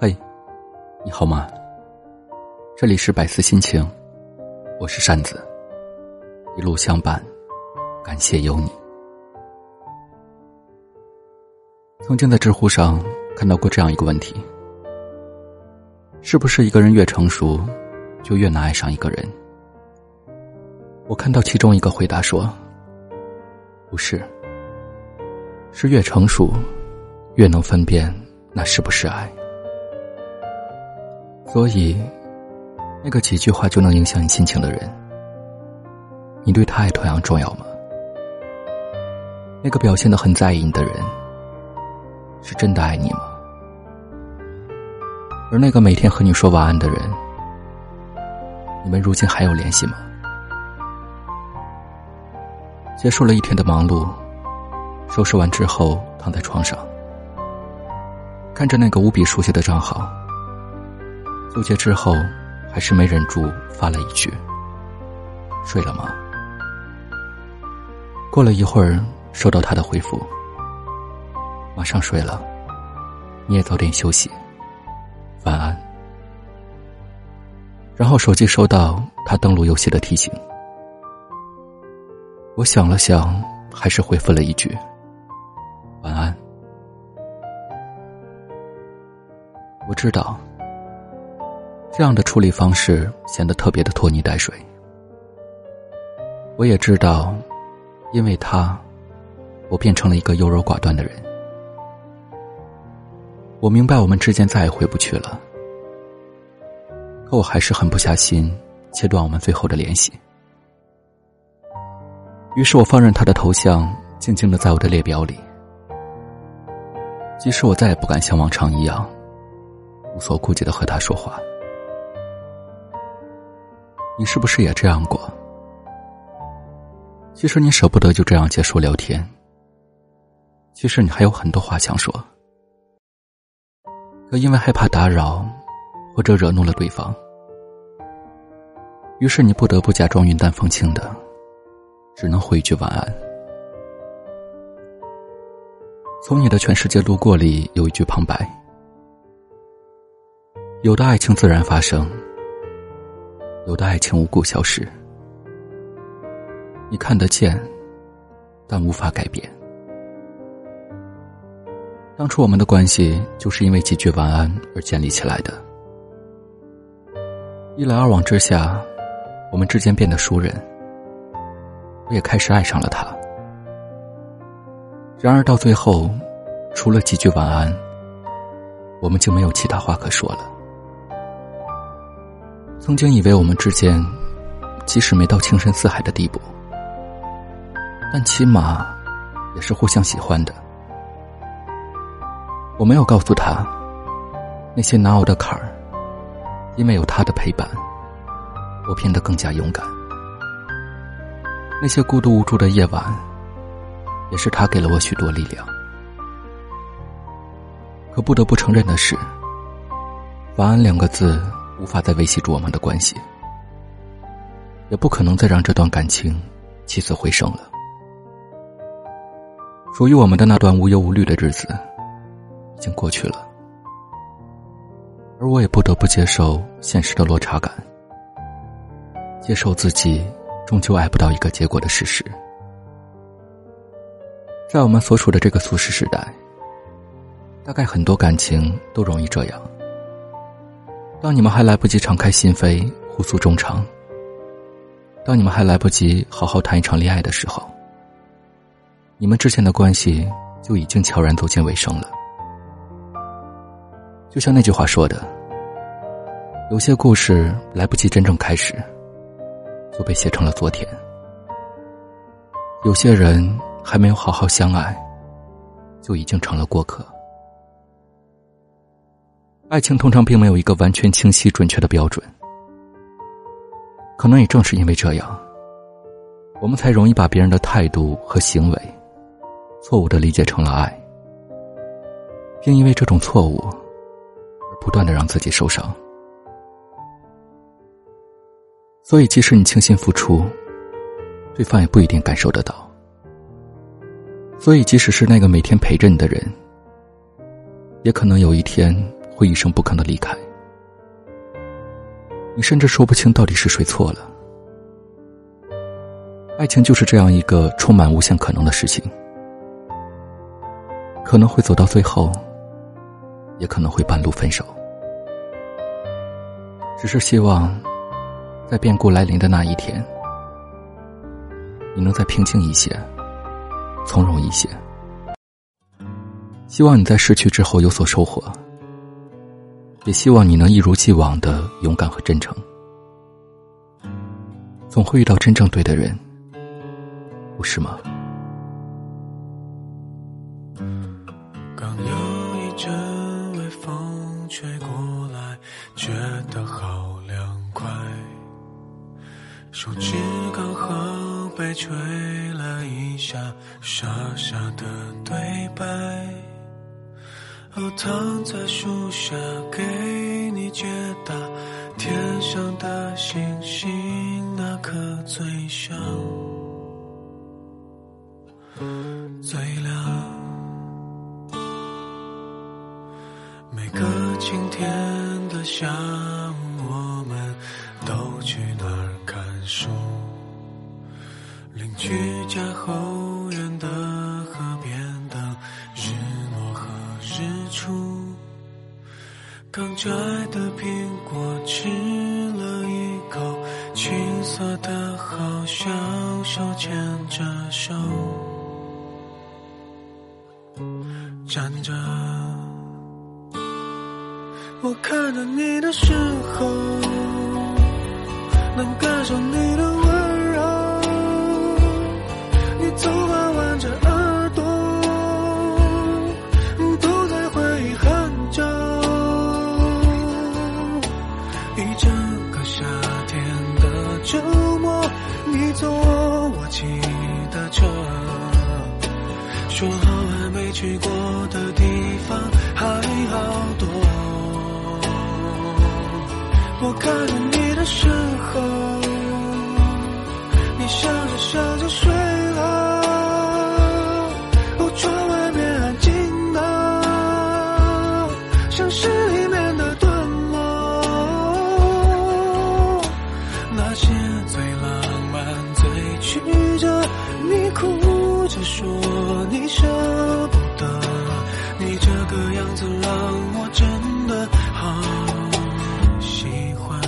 嘿，你好吗？这里是百思心情，我是扇子，一路相伴，感谢有你。曾经在知乎上看到过这样一个问题：是不是一个人越成熟，就越难爱上一个人？我看到其中一个回答说：“不是，是越成熟，越能分辨那是不是爱。”所以，那个几句话就能影响你心情的人，你对他也同样重要吗？那个表现的很在意你的人，是真的爱你吗？而那个每天和你说晚安的人，你们如今还有联系吗？结束了一天的忙碌，收拾完之后躺在床上，看着那个无比熟悉的账号。纠结之后，还是没忍住发了一句：“睡了吗？”过了一会儿，收到他的回复：“马上睡了，你也早点休息，晚安。”然后手机收到他登录游戏的提醒，我想了想，还是回复了一句：“晚安。”我知道。这样的处理方式显得特别的拖泥带水。我也知道，因为他，我变成了一个优柔寡断的人。我明白我们之间再也回不去了，可我还是狠不下心切断我们最后的联系。于是我放任他的头像静静的在我的列表里，即使我再也不敢像往常一样无所顾忌的和他说话。你是不是也这样过？其实你舍不得就这样结束聊天。其实你还有很多话想说，可因为害怕打扰或者惹怒了对方，于是你不得不假装云淡风轻的，只能回一句晚安。从你的全世界路过里有一句旁白：有的爱情自然发生。有的爱情无故消失，你看得见，但无法改变。当初我们的关系就是因为几句晚安而建立起来的，一来二往之下，我们之间变得熟人，我也开始爱上了他。然而到最后，除了几句晚安，我们就没有其他话可说了。曾经以为我们之间，即使没到情深似海的地步，但起码也是互相喜欢的。我没有告诉他，那些难熬的坎儿，因为有他的陪伴，我变得更加勇敢。那些孤独无助的夜晚，也是他给了我许多力量。可不得不承认的是，晚安两个字。无法再维系住我们的关系，也不可能再让这段感情起死回生了。属于我们的那段无忧无虑的日子，已经过去了，而我也不得不接受现实的落差感，接受自己终究爱不到一个结果的事实。在我们所处的这个速食时代，大概很多感情都容易这样。当你们还来不及敞开心扉、互诉衷肠，当你们还来不及好好谈一场恋爱的时候，你们之前的关系就已经悄然走进尾声了。就像那句话说的：“有些故事来不及真正开始，就被写成了昨天；有些人还没有好好相爱，就已经成了过客。”爱情通常并没有一个完全清晰准确的标准，可能也正是因为这样，我们才容易把别人的态度和行为错误的理解成了爱，并因为这种错误而不断的让自己受伤。所以，即使你倾心付出，对方也不一定感受得到。所以，即使是那个每天陪着你的人，也可能有一天。会一声不吭的离开。你甚至说不清到底是谁错了。爱情就是这样一个充满无限可能的事情，可能会走到最后，也可能会半路分手。只是希望，在变故来临的那一天，你能再平静一些，从容一些。希望你在失去之后有所收获，也希望你能一如既往的勇敢和真诚。总会遇到真正对的人。不是吗？刚有一阵微风吹过来，觉得好凉快。手指刚好被吹了一下，傻傻的对白。我躺在树下给你解答，天上的星星哪颗最像？最亮。每个晴天的下日出。刚摘的苹果吃了一口，青涩的，好像手牵着手。站着，我看着你的时候，能感受你的温柔。你头发挽着周末，你坐我骑的车，说好还没去过。的地方还好多。我看着你的时候，你笑着笑着睡子让我真的好喜欢。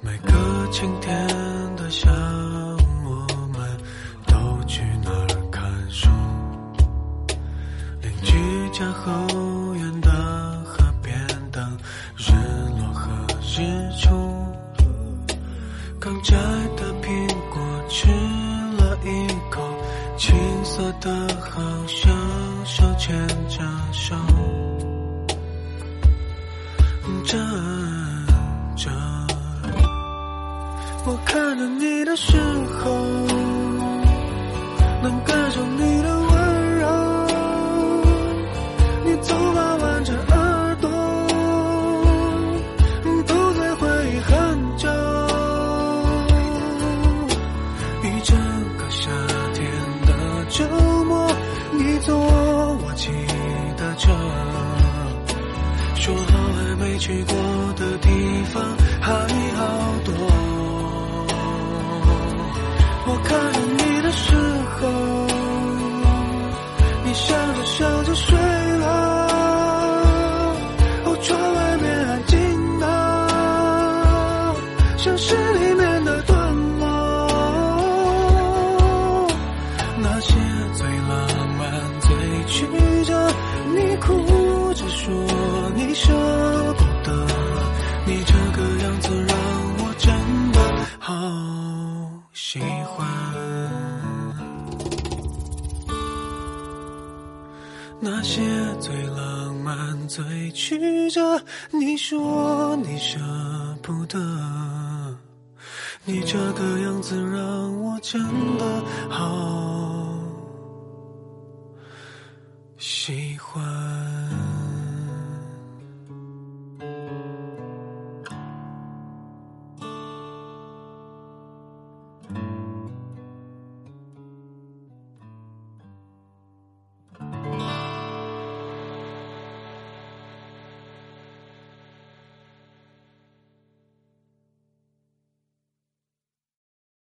每个晴天的下青涩的好像手牵着手。站着，我看着你的时候，能感受你的。些最浪漫、最曲折，你说你舍不得，你这个样子让我真的好喜欢。